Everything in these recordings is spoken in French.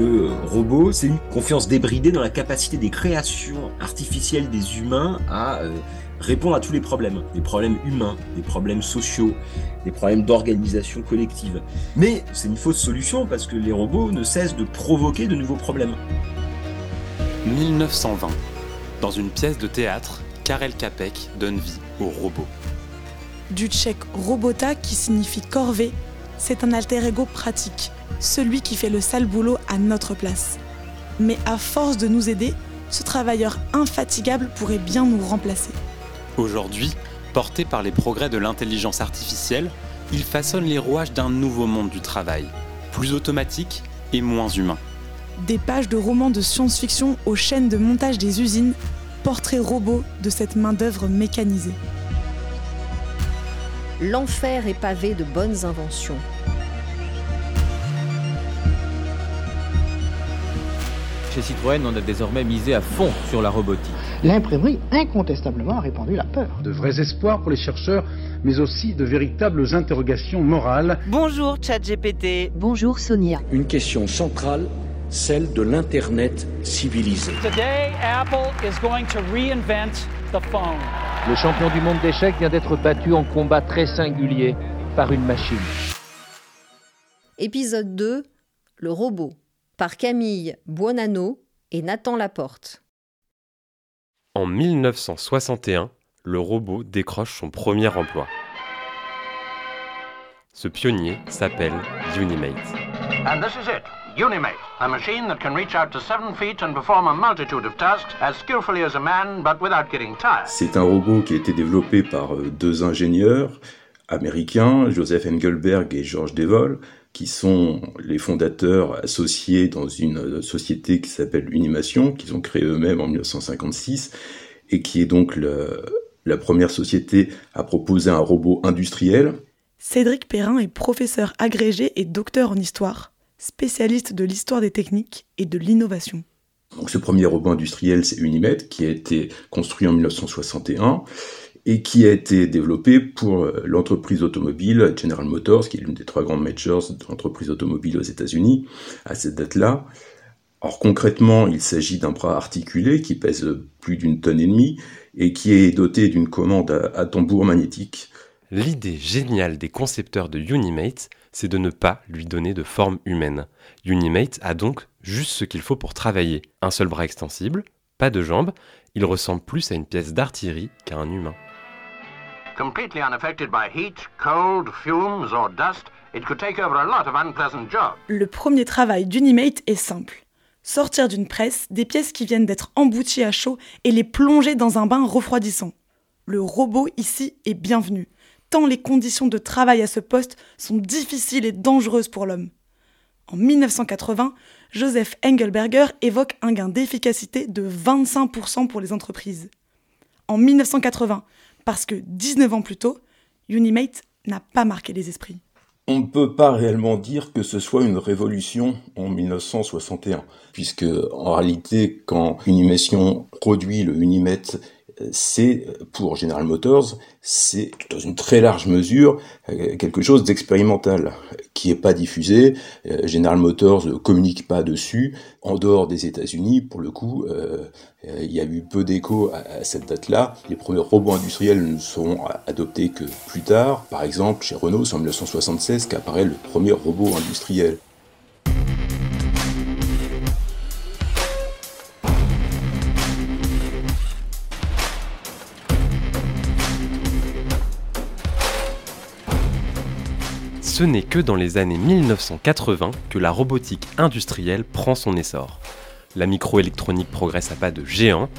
le robot, c'est une confiance débridée dans la capacité des créations artificielles des humains à euh, répondre à tous les problèmes, des problèmes humains, des problèmes sociaux, des problèmes d'organisation collective. Mais c'est une fausse solution parce que les robots ne cessent de provoquer de nouveaux problèmes. 1920. Dans une pièce de théâtre, Karel Capek donne vie aux robots. Du tchèque robota qui signifie corvée, c'est un alter ego pratique, celui qui fait le sale boulot à notre place. Mais à force de nous aider, ce travailleur infatigable pourrait bien nous remplacer. Aujourd'hui, porté par les progrès de l'intelligence artificielle, il façonne les rouages d'un nouveau monde du travail, plus automatique et moins humain. Des pages de romans de science-fiction aux chaînes de montage des usines, portraits robots de cette main-d'œuvre mécanisée. L'enfer est pavé de bonnes inventions. Chez Citroën, on a désormais misé à fond sur la robotique. L'imprimerie, incontestablement, a répandu la peur. De vrais espoirs pour les chercheurs, mais aussi de véritables interrogations morales. Bonjour ChatGPT. Bonjour Sonia. Une question centrale, celle de l'Internet civilisé. Today, Apple is going to reinvent the phone. Le champion du monde d'échecs vient d'être battu en combat très singulier par une machine. Épisode 2 Le robot par Camille Buonanno et Nathan Laporte. En 1961, le robot décroche son premier emploi. Ce pionnier s'appelle Unimate. And this is it. Unimate, a machine that can reach out to seven feet and perform a multitude of tasks as skillfully as a man, but without getting tired. C'est un robot qui a été développé par euh, deux ingénieurs américains, Joseph Engelberg et George Devol, qui sont les fondateurs associés dans une euh, société qui s'appelle Unimation, qu'ils ont créée eux-mêmes en 1956, et qui est donc le, la première société à proposer un robot industriel. Cédric Perrin est professeur agrégé et docteur en histoire, spécialiste de l'histoire des techniques et de l'innovation. Donc ce premier robot industriel, c'est Unimet, qui a été construit en 1961 et qui a été développé pour euh, l'entreprise automobile General Motors, qui est l'une des trois grandes majors d'entreprises automobiles aux États-Unis à cette date-là. Or concrètement, il s'agit d'un bras articulé qui pèse plus d'une tonne et demie et qui est doté d'une commande à, à tambour magnétique. L'idée géniale des concepteurs de Unimate, c'est de ne pas lui donner de forme humaine. Unimate a donc juste ce qu'il faut pour travailler. Un seul bras extensible, pas de jambes, il ressemble plus à une pièce d'artillerie qu'à un humain. Completely unaffected by heat, cold, fumes or dust, it could take over a lot of unpleasant jobs. Le premier travail d'Unimate est simple. Sortir d'une presse des pièces qui viennent d'être embouties à chaud et les plonger dans un bain refroidissant. Le robot ici est bienvenu, tant les conditions de travail à ce poste sont difficiles et dangereuses pour l'homme. En 1980, Joseph Engelberger évoque un gain d'efficacité de 25% pour les entreprises. En 1980, parce que 19 ans plus tôt, Unimate n'a pas marqué les esprits. On ne peut pas réellement dire que ce soit une révolution en 1961, puisque en réalité, quand Unimation produit le Unimate c'est pour General Motors, c'est dans une très large mesure quelque chose d'expérimental qui est pas diffusé. General Motors ne communique pas dessus. En dehors des États-Unis, pour le coup, euh, il y a eu peu d'écho à, cette date-là. Les premiers robots industriels ne seront adoptés que plus tard. Par exemple, chez Renault, c'est en 1976 qu'apparaît le premier robot industriel. Ce n'est que dans les années 1980 que la robotique industrielle prend son essor. La microélectronique progresse à pas de géant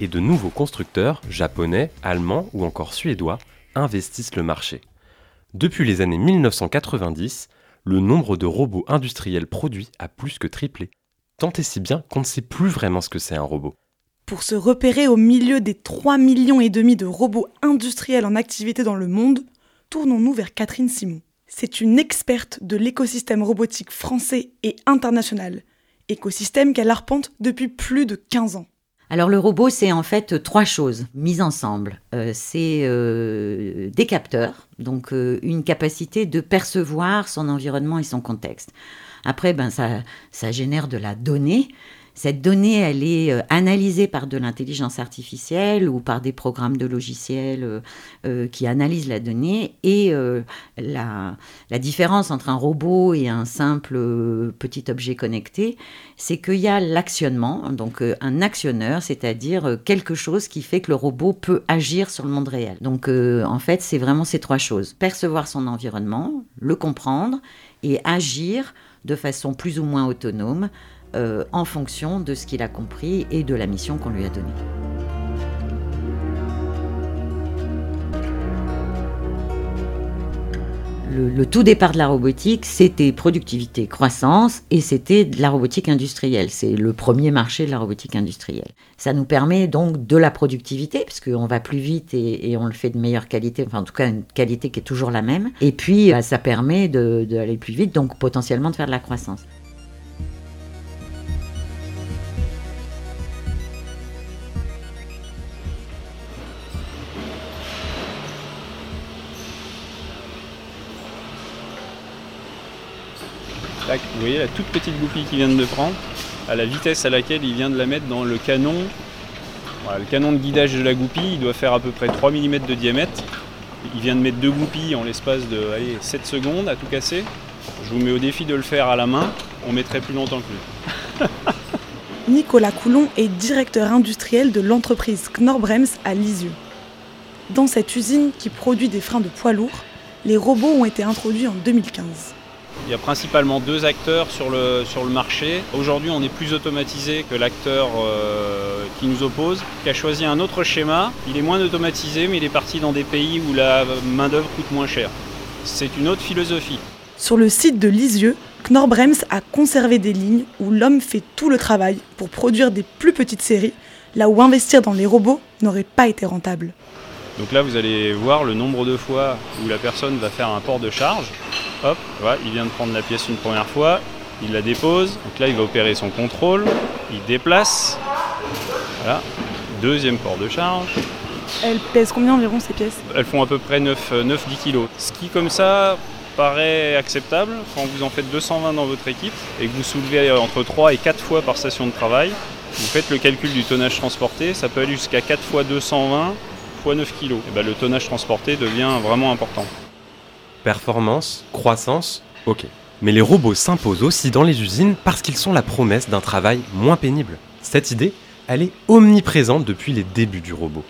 et de nouveaux constructeurs, japonais, allemands ou encore suédois, investissent le marché. Depuis les années 1990, le nombre de robots industriels produits a plus que triplé. Tant et si bien qu'on ne sait plus vraiment ce que c'est un robot. Pour se repérer au milieu des 3 millions et demi de robots industriels en activité dans le monde, tournons-nous vers Catherine Simon. C'est une experte de l'écosystème robotique français et international, écosystème qu'elle arpente depuis plus de 15 ans. Alors le robot, c'est en fait trois choses mises ensemble. Euh, c'est euh, des capteurs, donc euh, une capacité de percevoir son environnement et son contexte. Après, ben, ça, ça génère de la donnée. Cette donnée, elle est euh, analysée par de l'intelligence artificielle ou par des programmes de logiciels euh, euh, qui analysent la donnée. Et la, la, différence entre un robot et un simple petit objet connecté, c'est qu'il y a l'actionnement, donc un actionneur, c'est-à-dire quelque chose qui fait que le robot peut agir sur le monde réel. Donc en fait, c'est vraiment ces trois choses. Percevoir son environnement, le comprendre et agir de façon plus ou moins autonome euh, en fonction de ce qu'il a compris et de la mission qu'on lui a donnée. Le, tout départ de la robotique, c'était productivité, croissance, et c'était de la robotique industrielle. C'est le premier marché de la robotique industrielle. Ça nous permet donc de la productivité, puisqu'on va plus vite et, on le fait de meilleure qualité, enfin en tout cas une qualité qui est toujours la même. Et puis bah, ça permet d'aller plus vite, donc potentiellement de faire de la croissance. Vous voyez la toute petite goupille qu'il vient de prendre, à la vitesse à laquelle il vient de la mettre dans le canon. le canon de guidage de la goupille, il doit faire à peu près 3 mm de diamètre. Il vient de mettre deux goupilles en l'espace de 7 secondes à tout casser. Je vous mets au défi de le faire à la main, on mettrait plus longtemps que lui. Nicolas Coulon est directeur industriel de l'entreprise Knorr-Brems à Lisieux. Dans cette usine qui produit des freins de poids lourds, les robots ont été introduits en 2015. Il y a principalement deux acteurs sur le, sur le marché. Aujourd'hui, on est plus automatisé que l'acteur euh, qui nous oppose, qui a choisi un autre schéma. Il est moins automatisé, mais il est parti dans des pays où la main-d'œuvre coûte moins cher. C'est une autre philosophie. Sur le site de Lisieux, Knorr-Brems a conservé des lignes où l'homme fait tout le travail pour produire des plus petites séries, là où investir dans les robots n'aurait pas été rentable. Donc là, vous allez voir le nombre de fois où la personne va faire un port de charge. Hop, voilà, il vient de prendre la pièce une première fois, il la dépose. Donc là, il va opérer son contrôle, il déplace. Voilà, deuxième port de charge. Elles pèsent combien environ ces pièces? Elles font à peu près 9-10 kg. Ce qui, comme ça, paraît acceptable quand vous en faites 220 dans votre équipe et que vous soulevez entre 3 et 4 fois par station de travail. Vous faites le calcul du tonnage transporté, ça peut aller jusqu'à 4 fois 220 fois 9 kg. Et ben, le tonnage transporté devient vraiment important. Performance, croissance, ok. Mais les robots s'imposent aussi dans les usines parce qu'ils sont la promesse d'un travail moins pénible. Cette idée, elle est omniprésente depuis les débuts du robot.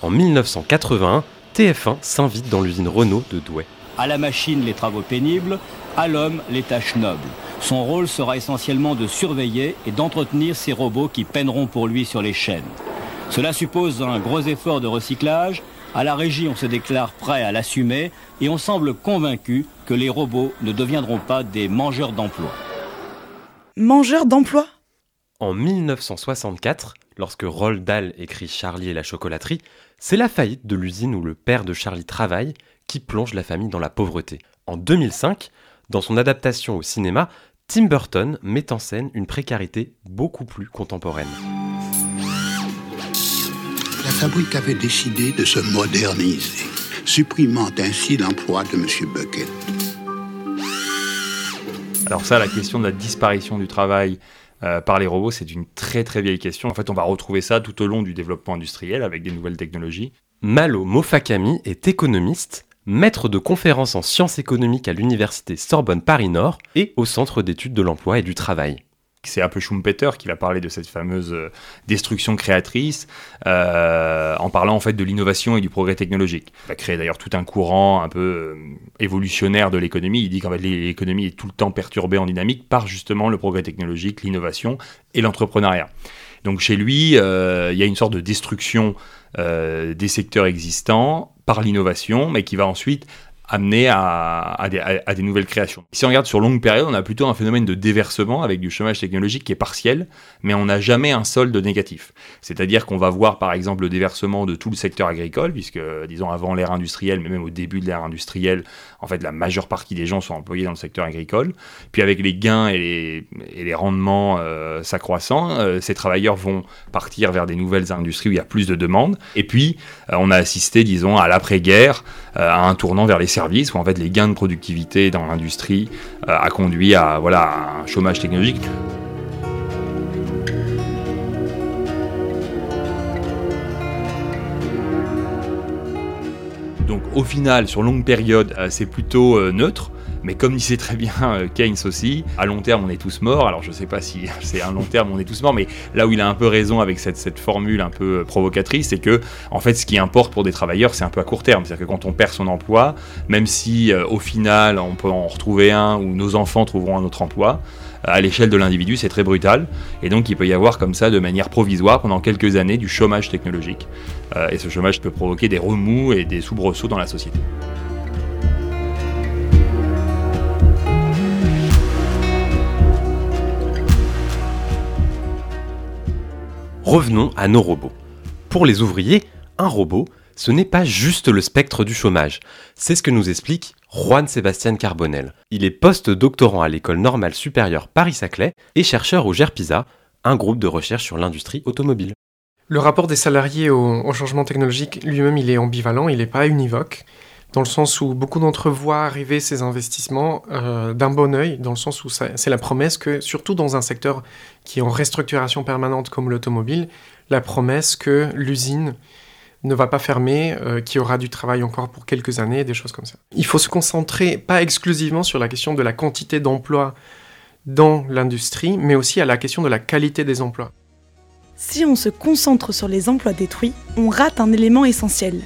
En 1981, TF1 s'invite dans l'usine Renault de Douai. À la machine les travaux pénibles, à l'homme les tâches nobles. Son rôle sera essentiellement de surveiller et d'entretenir ces robots qui peineront pour lui sur les chaînes. Cela suppose un gros effort de recyclage, à la régie, on se déclare prêt à l'assumer et on semble convaincu que les robots ne deviendront pas des mangeurs d'emploi. Mangeurs d'emploi En 1964, lorsque Roald Dahl écrit Charlie et la chocolaterie, c'est la faillite de l'usine où le père de Charlie travaille qui plonge la famille dans la pauvreté. En 2005, dans son adaptation au cinéma, Tim Burton met en scène une précarité beaucoup plus contemporaine fabrique avait décidé de se moderniser, supprimant ainsi l'emploi de M. Bucket. Alors ça, la question de la disparition du travail euh, par les robots, c'est une très très vieille question. En fait, on va retrouver ça tout au long du développement industriel avec des nouvelles technologies. Malo Mofakami est économiste, maître de conférences en sciences économiques à l'université Sorbonne Paris-Nord et au Centre d'études de l'emploi et du travail c'est un peu Schumpeter qui va parler de cette fameuse euh, destruction créatrice, euh, en parlant en fait de l'innovation et du progrès technologique. Il va créer d'ailleurs tout un courant un peu euh, évolutionnaire de l'économie. Il dit qu'en fait l'économie est tout le temps perturbée en dynamique par justement le progrès technologique, l'innovation et l'entrepreneuriat. Donc chez lui, il y a une sorte de destruction des secteurs existants par l'innovation, mais qui va ensuite amener à, des, nouvelles créations. Si on regarde sur longue période, on a plutôt un phénomène de déversement avec du chômage technologique qui est partiel, mais on n'a jamais un solde négatif. C'est-à-dire qu'on va voir par exemple le déversement de tout le secteur agricole, puisque disons avant l'ère industrielle, mais même au début de l'ère industrielle, en fait la majeure partie des gens sont employés dans le secteur agricole. Puis avec les gains et les, rendements euh, s'accroissant, euh, ces travailleurs vont partir vers des nouvelles industries où il y a plus de demandes. Et puis euh, on a assisté, disons, à l'après-guerre, à un tournant vers les services où en fait les gains de productivité dans l'industrie a conduit à voilà un chômage technologique. Au final, sur longue période, euh, c'est plutôt euh, neutre. Mais comme disait très bien euh, Keynes aussi, à long terme on est tous morts. Alors je sais pas si c'est un long terme on est tous morts, mais là où il a un peu raison avec cette, cette formule un peu provocatrice, c'est que en fait ce qui importe pour des travailleurs c'est un peu à court terme. C'est-à-dire que quand on perd son emploi, même si au final on peut en retrouver un ou nos enfants trouveront un autre emploi, à l'échelle de l'individu, c'est très brutal. Et donc, il peut y avoir comme ça, de manière provisoire, pendant quelques années, du chômage technologique. et ce chômage peut provoquer des remous et des soubresauts dans la société. Revenons à nos robots. Pour les ouvriers, un robot, ce n'est pas juste le spectre du chômage. C'est ce que nous explique Juan Sébastien Carbonel. Il est post-doctorant à l'école normale supérieure Paris-Saclay et chercheur au GERPISA, un groupe de recherche sur l'industrie automobile. Le rapport des salariés au, changement technologique lui-même, il est ambivalent, il n'est pas univoque, dans le sens où beaucoup d'entre eux voient arriver ces investissements euh, d'un bon oeil, dans le sens où c'est la promesse que, surtout dans un secteur qui est en restructuration permanente comme l'automobile, la promesse que l'usine ne va pas fermer, euh, qu'il y aura du travail encore pour quelques années, des choses comme ça. Il faut se concentrer pas exclusivement sur la question de la quantité d'emplois dans l'industrie, mais aussi à la question de la qualité des emplois. Si on se concentre sur les emplois détruits, on rate un élément essentiel,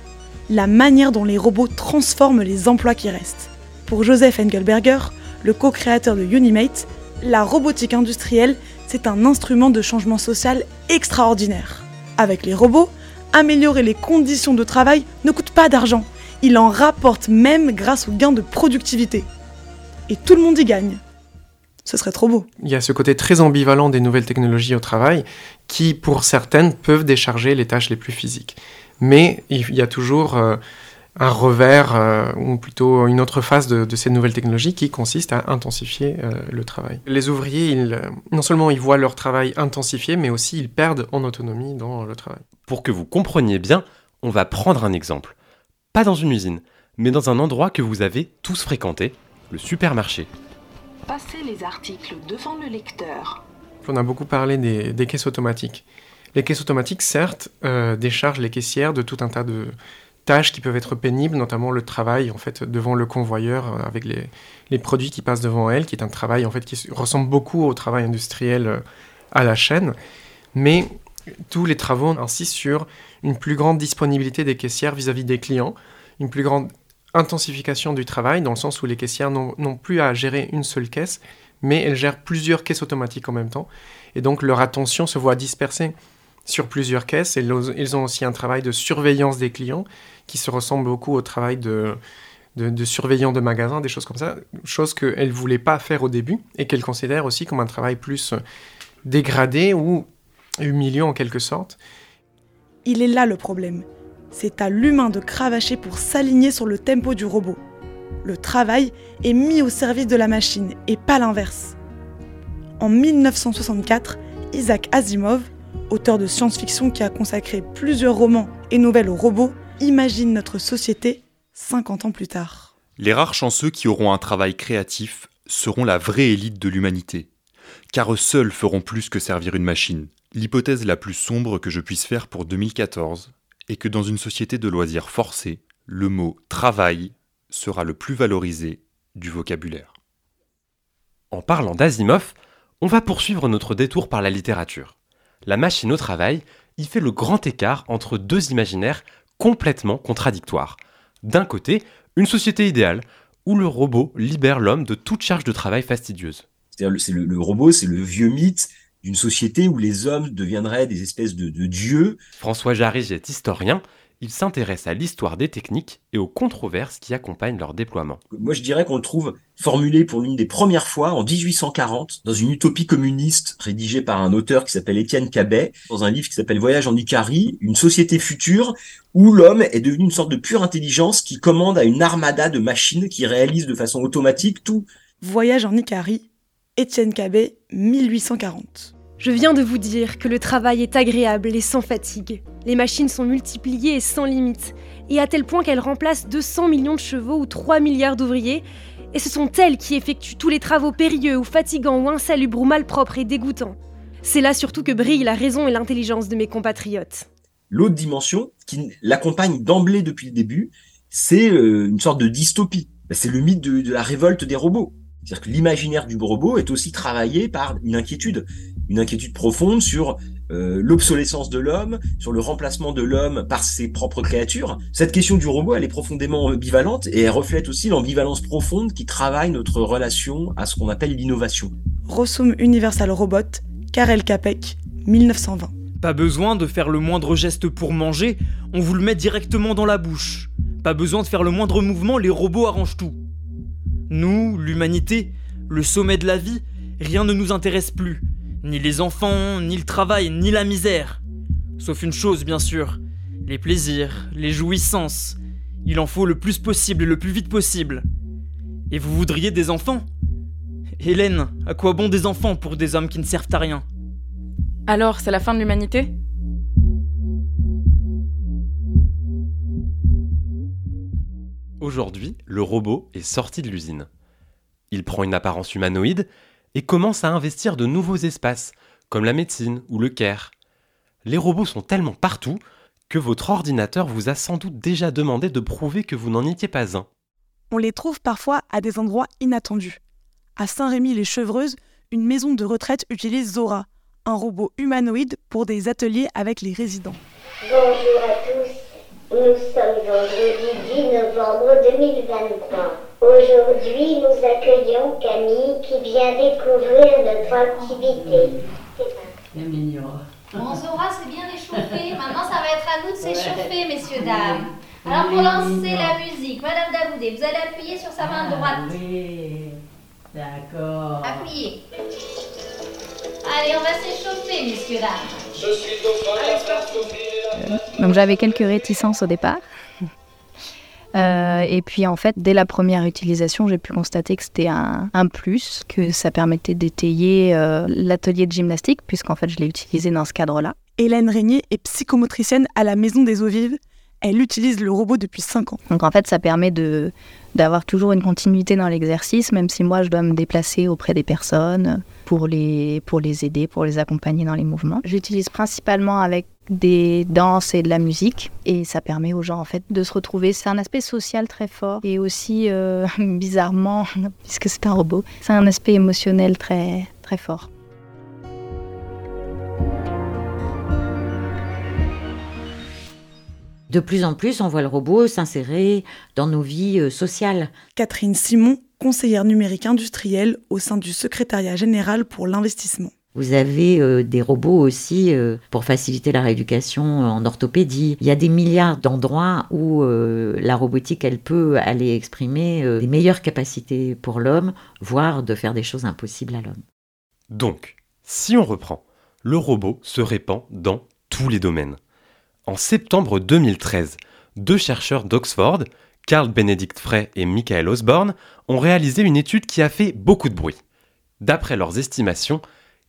la manière dont les robots transforment les emplois qui restent. Pour Joseph Engelberger, le co-créateur de Unimate, la robotique industrielle, c'est un instrument de changement social extraordinaire. Avec les robots, améliorer les conditions de travail ne coûte pas d'argent. Il en rapporte même grâce au gain de productivité. Et tout le monde y gagne. Ce serait trop beau. Il y a ce côté très ambivalent des nouvelles technologies au travail qui, pour certaines, peuvent décharger les tâches les plus physiques. Mais il y a toujours euh, un revers, euh, ou plutôt une autre phase de, ces nouvelles technologies qui consiste à intensifier euh, le travail. Les ouvriers, non seulement ils voient leur travail intensifié, mais aussi ils perdent en autonomie dans le travail. Pour que vous compreniez bien, on va prendre un exemple. Pas dans une usine, mais dans un endroit que vous avez tous fréquenté, le supermarché. Passez les articles devant le lecteur. On a beaucoup parlé des, des caisses automatiques. Les caisses automatiques, certes, euh, déchargent les caissières de tout un tas de tâches qui peuvent être pénibles, notamment le travail en fait devant le convoyeur euh, avec les, les, produits qui passent devant elle, qui est un travail en fait qui ressemble beaucoup au travail industriel euh, à la chaîne. Mais tous les travaux insistent sur une plus grande disponibilité des caissières vis-à-vis -vis des clients, une plus grande intensification du travail, dans le sens où les caissières n'ont plus à gérer une seule caisse, mais elles gèrent plusieurs caisses automatiques en même temps. Et donc leur attention se voit dispersée sur plusieurs caisses. Et ils ont aussi un travail de surveillance des clients qui se ressemble beaucoup au travail de, de, de surveillant de magasins, des choses comme ça. Chose qu'elles ne voulaient pas faire au début et qu'elles considèrent aussi comme un travail plus dégradé ou humiliant en quelque sorte. Il est là le problème c'est à l'humain de cravacher pour s'aligner sur le tempo du robot. Le travail est mis au service de la machine et pas l'inverse. En 1964, Isaac Asimov, auteur de science-fiction qui a consacré plusieurs romans et nouvelles aux robots, imagine notre société 50 ans plus tard. Les rares chanceux qui auront un travail créatif seront la vraie élite de l'humanité, car eux seuls feront plus que servir une machine. L'hypothèse la plus sombre que je puisse faire pour 2014 et que dans une société de loisirs forcés, le mot travail sera le plus valorisé du vocabulaire. En parlant d'Asimov, on va poursuivre notre détour par la littérature. La machine au travail y fait le grand écart entre deux imaginaires complètement contradictoires. D'un côté, une société idéale où le robot libère l'homme de toute charge de travail fastidieuse. C'est-à-dire le, le, robot, c'est le vieux mythe d'une société où les hommes deviendraient des espèces de, de dieux. François Jarige est historien. Il s'intéresse à l'histoire des techniques et aux controverses qui accompagnent leur déploiement. Moi, je dirais qu'on le trouve formulé pour l'une des premières fois en 1840 dans une utopie communiste rédigée par un auteur qui s'appelle Étienne Cabet dans un livre qui s'appelle Voyage en Icarie, une société future où l'homme est devenu une sorte de pure intelligence qui commande à une armada de machines qui réalisent de façon automatique tout. Voyage en Icarie, Étienne Cabet, 1840. Je viens de vous dire que le travail est agréable et sans fatigue. Les machines sont multipliées et sans limite, et à tel point qu'elles remplacent 200 millions de chevaux ou 3 milliards d'ouvriers, et ce sont elles qui effectuent tous les travaux périlleux ou fatigants ou insalubres ou malpropres et dégoûtants. C'est là surtout que brille la raison et l'intelligence de mes compatriotes. L'autre dimension, qui l'accompagne d'emblée depuis le début, c'est euh, une sorte de dystopie. Ben, c'est le mythe de, de la révolte des robots. C'est-à-dire que l'imaginaire du robot est aussi travaillé par une inquiétude, une inquiétude profonde sur euh, l'obsolescence de l'homme, sur le remplacement de l'homme par ses propres créatures. Cette question du robot, elle est profondément ambivalente et elle reflète aussi l'ambivalence profonde qui travaille notre relation à ce qu'on appelle l'innovation. Rossum Universal Robot, Karel Capek, 1920. Pas besoin de faire le moindre geste pour manger, on vous le met directement dans la bouche. Pas besoin de faire le moindre mouvement, les robots arrangent tout. Nous, l'humanité, le sommet de la vie, rien ne nous intéresse plus. Ni les enfants, ni le travail, ni la misère. Sauf une chose, bien sûr. Les plaisirs, les jouissances. Il en faut le plus possible et le plus vite possible. Et vous voudriez des enfants? Hélène, à quoi bon des enfants pour des hommes qui ne servent à rien? Alors, c'est la fin de l'humanité? Aujourd'hui, le robot est sorti de l'usine. Il prend une apparence humanoïde et commence à investir de nouveaux espaces, comme la médecine ou le care. Les robots sont tellement partout que votre ordinateur vous a sans doute déjà demandé de prouver que vous n'en étiez pas un. On les trouve parfois à des endroits inattendus. À Saint-Rémy-les-Chevreuses, une maison de retraite utilise Zora, un robot humanoïde pour des ateliers avec les résidents. Bonjour à tous. Nous sommes vendredi 10 novembre 2023. Aujourd'hui, nous accueillons Camille qui vient découvrir notre activité. Bon, Zora, c'est bien réchauffé. Maintenant, ça va être à nous de s'échauffer, messieurs, dames. Alors, pour lancer la musique, Madame Davoudé, vous allez appuyer sur sa main droite. Oui, d'accord. Appuyez. Allez, on va s'échauffer, messieurs, dames. Je suis dauphin, Donc j'avais quelques réticences au départ. Euh, et puis en fait, dès la première utilisation, j'ai pu constater que c'était un, un, plus, que ça permettait d'étayer euh, l'atelier de gymnastique, puisqu'en fait je l'ai utilisé dans ce cadre-là. Hélène Régnier est psychomotricienne à la Maison des Eaux Vives. Elle utilise le robot depuis 5 ans. Donc en fait, ça permet de d'avoir toujours une continuité dans l'exercice, même si moi je dois me déplacer auprès des personnes pour les, pour les aider, pour les accompagner dans les mouvements. J'utilise principalement avec des danses et de la musique et ça permet aux gens en fait de se retrouver. C'est un aspect social très fort et aussi euh, bizarrement, puisque c'est un robot, c'est un aspect émotionnel très très fort. De plus en plus, on voit le robot s'insérer dans nos vies euh, sociales. Catherine Simon, conseillère numérique industrielle au sein du secrétariat général pour l'investissement. Vous avez euh, des robots aussi euh, pour faciliter la rééducation en orthopédie. Il y a des milliards d'endroits où euh, la robotique, elle peut aller exprimer des meilleures capacités pour l'homme, voire de faire des choses impossibles à l'homme. Donc, si on reprend, le robot se répand dans tous les domaines. En septembre 2013, deux chercheurs d'Oxford, Carl Benedict Frey et Michael Osborne, ont réalisé une étude qui a fait beaucoup de bruit. D'après leurs estimations,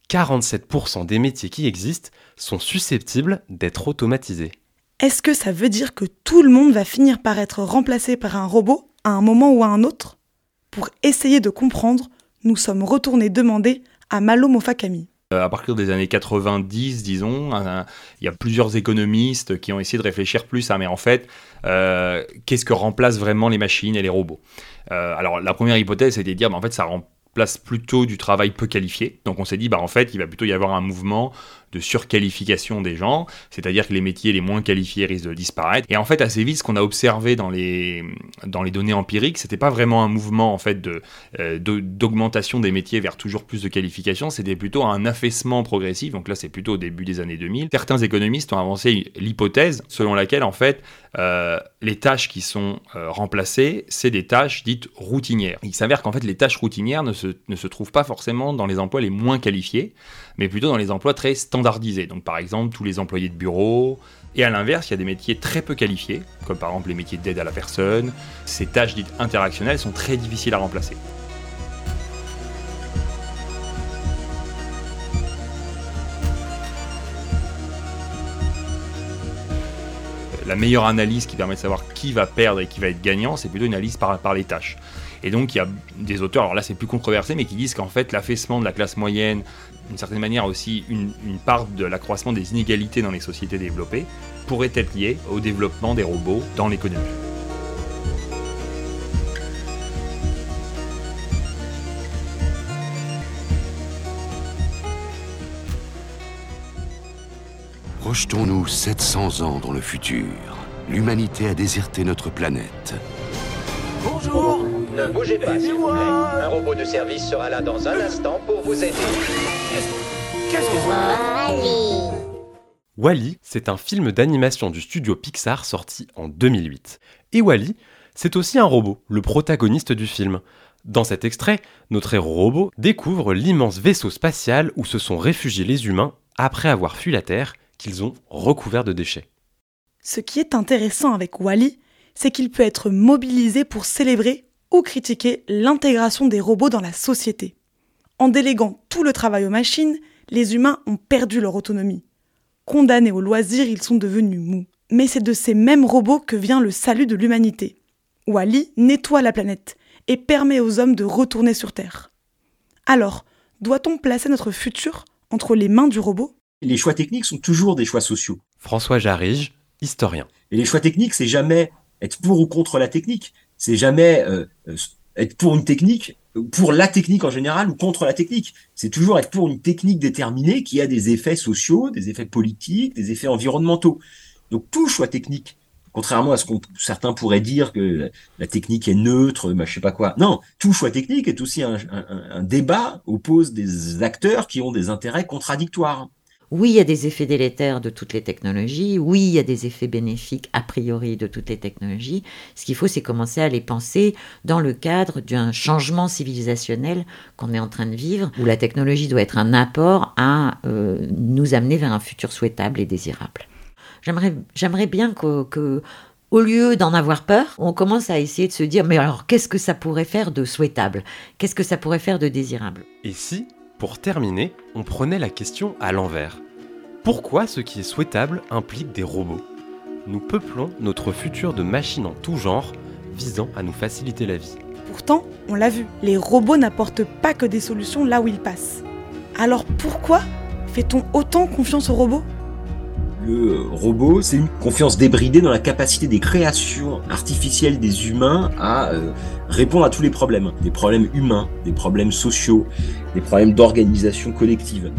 47% des métiers qui existent sont susceptibles d'être automatisés. Est-ce que ça veut dire que tout le monde va finir par être remplacé par un robot à un moment ou à un autre? Pour essayer de comprendre, nous sommes retournés demander à Malo Mofakami. Euh, À partir des années 90, disons, il y a plusieurs économistes qui ont essayé de réfléchir plus à, mais en fait, euh, qu'est-ce que remplace vraiment les machines et les robots? Euh, Alors, la première hypothèse, c'était de dire, bah, en fait, ça remplace plutôt du travail peu qualifié. Donc, on s'est dit, bah, en fait, il va plutôt y avoir un mouvement de surqualification des gens, c'est-à-dire que les métiers les moins qualifiés risquent de disparaître. Et en fait, assez vite, ce qu'on a observé dans les, dans les données empiriques, c'était pas vraiment un mouvement en fait de, euh, d'augmentation des métiers vers toujours plus de qualifications, c'était plutôt un affaissement progressif. Donc là, c'est plutôt au début des années 2000. Certains économistes ont avancé l'hypothèse selon laquelle en fait euh, les tâches qui sont euh, remplacées, c'est des tâches dites routinières. Il s'avère qu'en fait, les tâches routinières ne se, ne se trouvent pas forcément dans les emplois les moins qualifiés, mais plutôt dans les emplois très standardisés. Donc par exemple tous les employés de bureau. Et à l'inverse, il y a des métiers très peu qualifiés, comme par exemple les métiers d'aide à la personne. Ces tâches dites interactionnelles sont très difficiles à remplacer. la meilleure analyse qui permet de savoir qui va perdre et qui va être gagnant, c'est plutôt une analyse par, par les tâches. Et donc il y a des auteurs, alors là c'est plus controversé, mais qui disent qu'en fait l'affaissement de la classe moyenne, d'une certaine manière aussi une, une part de l'accroissement des inégalités dans les sociétés développées, pourrait être lié au développement des robots dans l'économie. Projetons-nous 700 ans dans le futur. L'humanité a déserté notre planète. Bonjour Ne bougez pas, s'il vous plaît. Un robot de service sera là dans un instant pour vous aider. Qu'est-ce que c'est Wally, c'est un film d'animation du studio Pixar sorti en 2008. Et Wally, c'est aussi un robot, le protagoniste du film. Dans cet extrait, notre héros robot découvre l'immense vaisseau spatial où se sont réfugiés les humains après avoir fui la Terre qu'ils ont recouvert de déchets. Ce qui est intéressant avec Wally, c'est qu'il peut être mobilisé pour célébrer ou critiquer l'intégration des robots dans la société. En déléguant tout le travail aux machines, les humains ont perdu leur autonomie. Condamnés au loisir, ils sont devenus mous. Mais c'est de ces mêmes robots que vient le salut de l'humanité. Wally nettoie la planète et permet aux hommes de retourner sur Terre. Alors, doit-on placer notre futur entre les mains du robot? Les choix techniques sont toujours des choix sociaux. François Jarige, historien. Et les choix techniques, c'est jamais être pour ou contre la technique. C'est jamais euh, être pour une technique, pour la technique en général ou contre la technique. C'est toujours être pour une technique déterminée qui a des effets sociaux, des effets politiques, des effets environnementaux. Donc tout choix technique, contrairement à ce que certains pourraient dire que la technique est neutre, bah, je sais pas quoi. Non, tout choix technique est aussi un, un, un débat oppose des acteurs qui ont des intérêts contradictoires. Oui, il y a des effets délétères de toutes les technologies. Oui, il y a des effets bénéfiques a priori de toutes les technologies. Ce qu'il faut, c'est commencer à les penser dans le cadre d'un changement civilisationnel qu'on est en train de vivre, où la technologie doit être un apport à euh, nous amener vers un futur souhaitable et désirable. J'aimerais bien que, que au lieu d'en avoir peur, on commence à essayer de se dire, mais alors qu'est-ce que ça pourrait faire de souhaitable? Qu'est-ce que ça pourrait faire de désirable? Et si, pour terminer, on prenait la question à l'envers Pourquoi ce qui est souhaitable implique des robots? Nous peuplons notre futur de machines en tout genre, visant à nous faciliter la vie. Pourtant, on l'a vu, les robots n'apportent pas que des solutions là où ils passent. Alors pourquoi fait-on autant confiance aux robots? Le robot, c'est une confiance débridée dans la capacité des créations artificielles des humains à euh, répondre à tous les problèmes. Des problèmes humains, des problèmes sociaux, des problèmes d'organisation collective.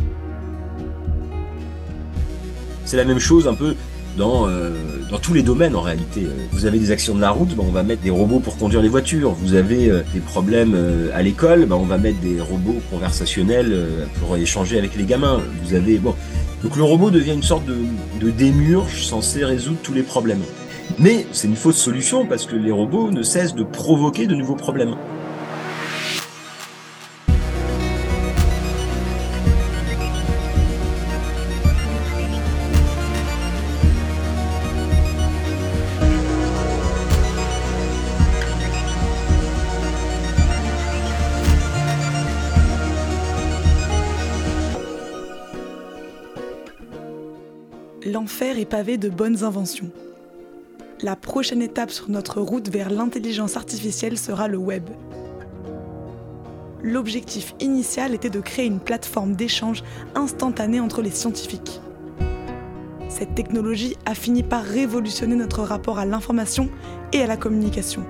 C'est la même chose un peu dans, euh, dans tous les domaines en réalité. Vous avez des actions de la route, ben, on va mettre des robots pour conduire les voitures. Vous avez euh, des problèmes euh, à l'école, ben, on va mettre des robots conversationnels euh, pour échanger avec les gamins. Vous avez bon, donc le robot devient une sorte de, de démurge censé résoudre tous les problèmes. Mais c'est une fausse solution parce que les robots ne cessent de provoquer de nouveaux problèmes. L'enfer est de bonnes inventions. La prochaine étape sur notre route vers l'intelligence artificielle sera le web. L'objectif initial était de créer une plateforme d'échange instantané entre les scientifiques. Cette technologie a fini par révolutionner notre rapport à l'information et à la communication.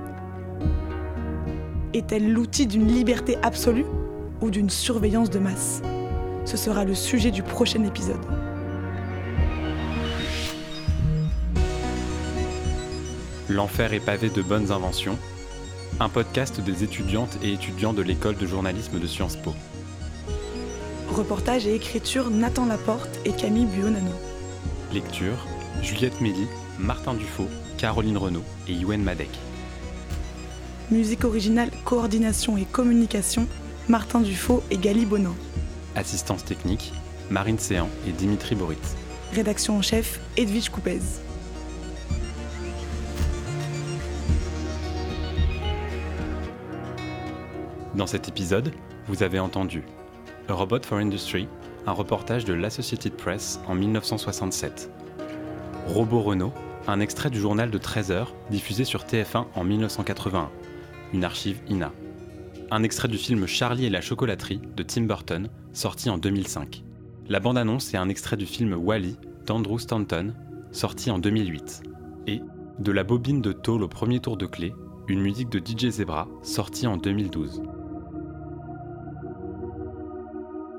Est-elle l'outil d'une liberté absolue ou d'une surveillance de masse? Ce sera le sujet du prochain épisode. L'enfer est pavé de bonnes inventions, un podcast des étudiantes et étudiants de l'école de journalisme de Sciences Po. Reportage et écriture Nathan Laporte et Camille Buonanno. Lecture Juliette Méli, Martin Dufaux, Caroline Renaud et Yuen Madec. Musique originale, coordination et communication Martin Dufaux et Gali Bonan. Assistance technique Marine Séan et Dimitri Boritz. Rédaction en chef Edwige Coupez. Dans cet épisode, vous avez entendu A Robot for Industry, un reportage de l'Associated Press en 1967. Robot Renault, un extrait du journal de 13 heures diffusé sur TF1 en 1981, une archive INA. Un extrait du film Charlie et la chocolaterie de Tim Burton, sorti en 2005. La bande-annonce est un extrait du film Wally d'Andrew Stanton, sorti en 2008. Et de la bobine de tôle au premier tour de clé, une musique de DJ Zebra, sortie en 2012.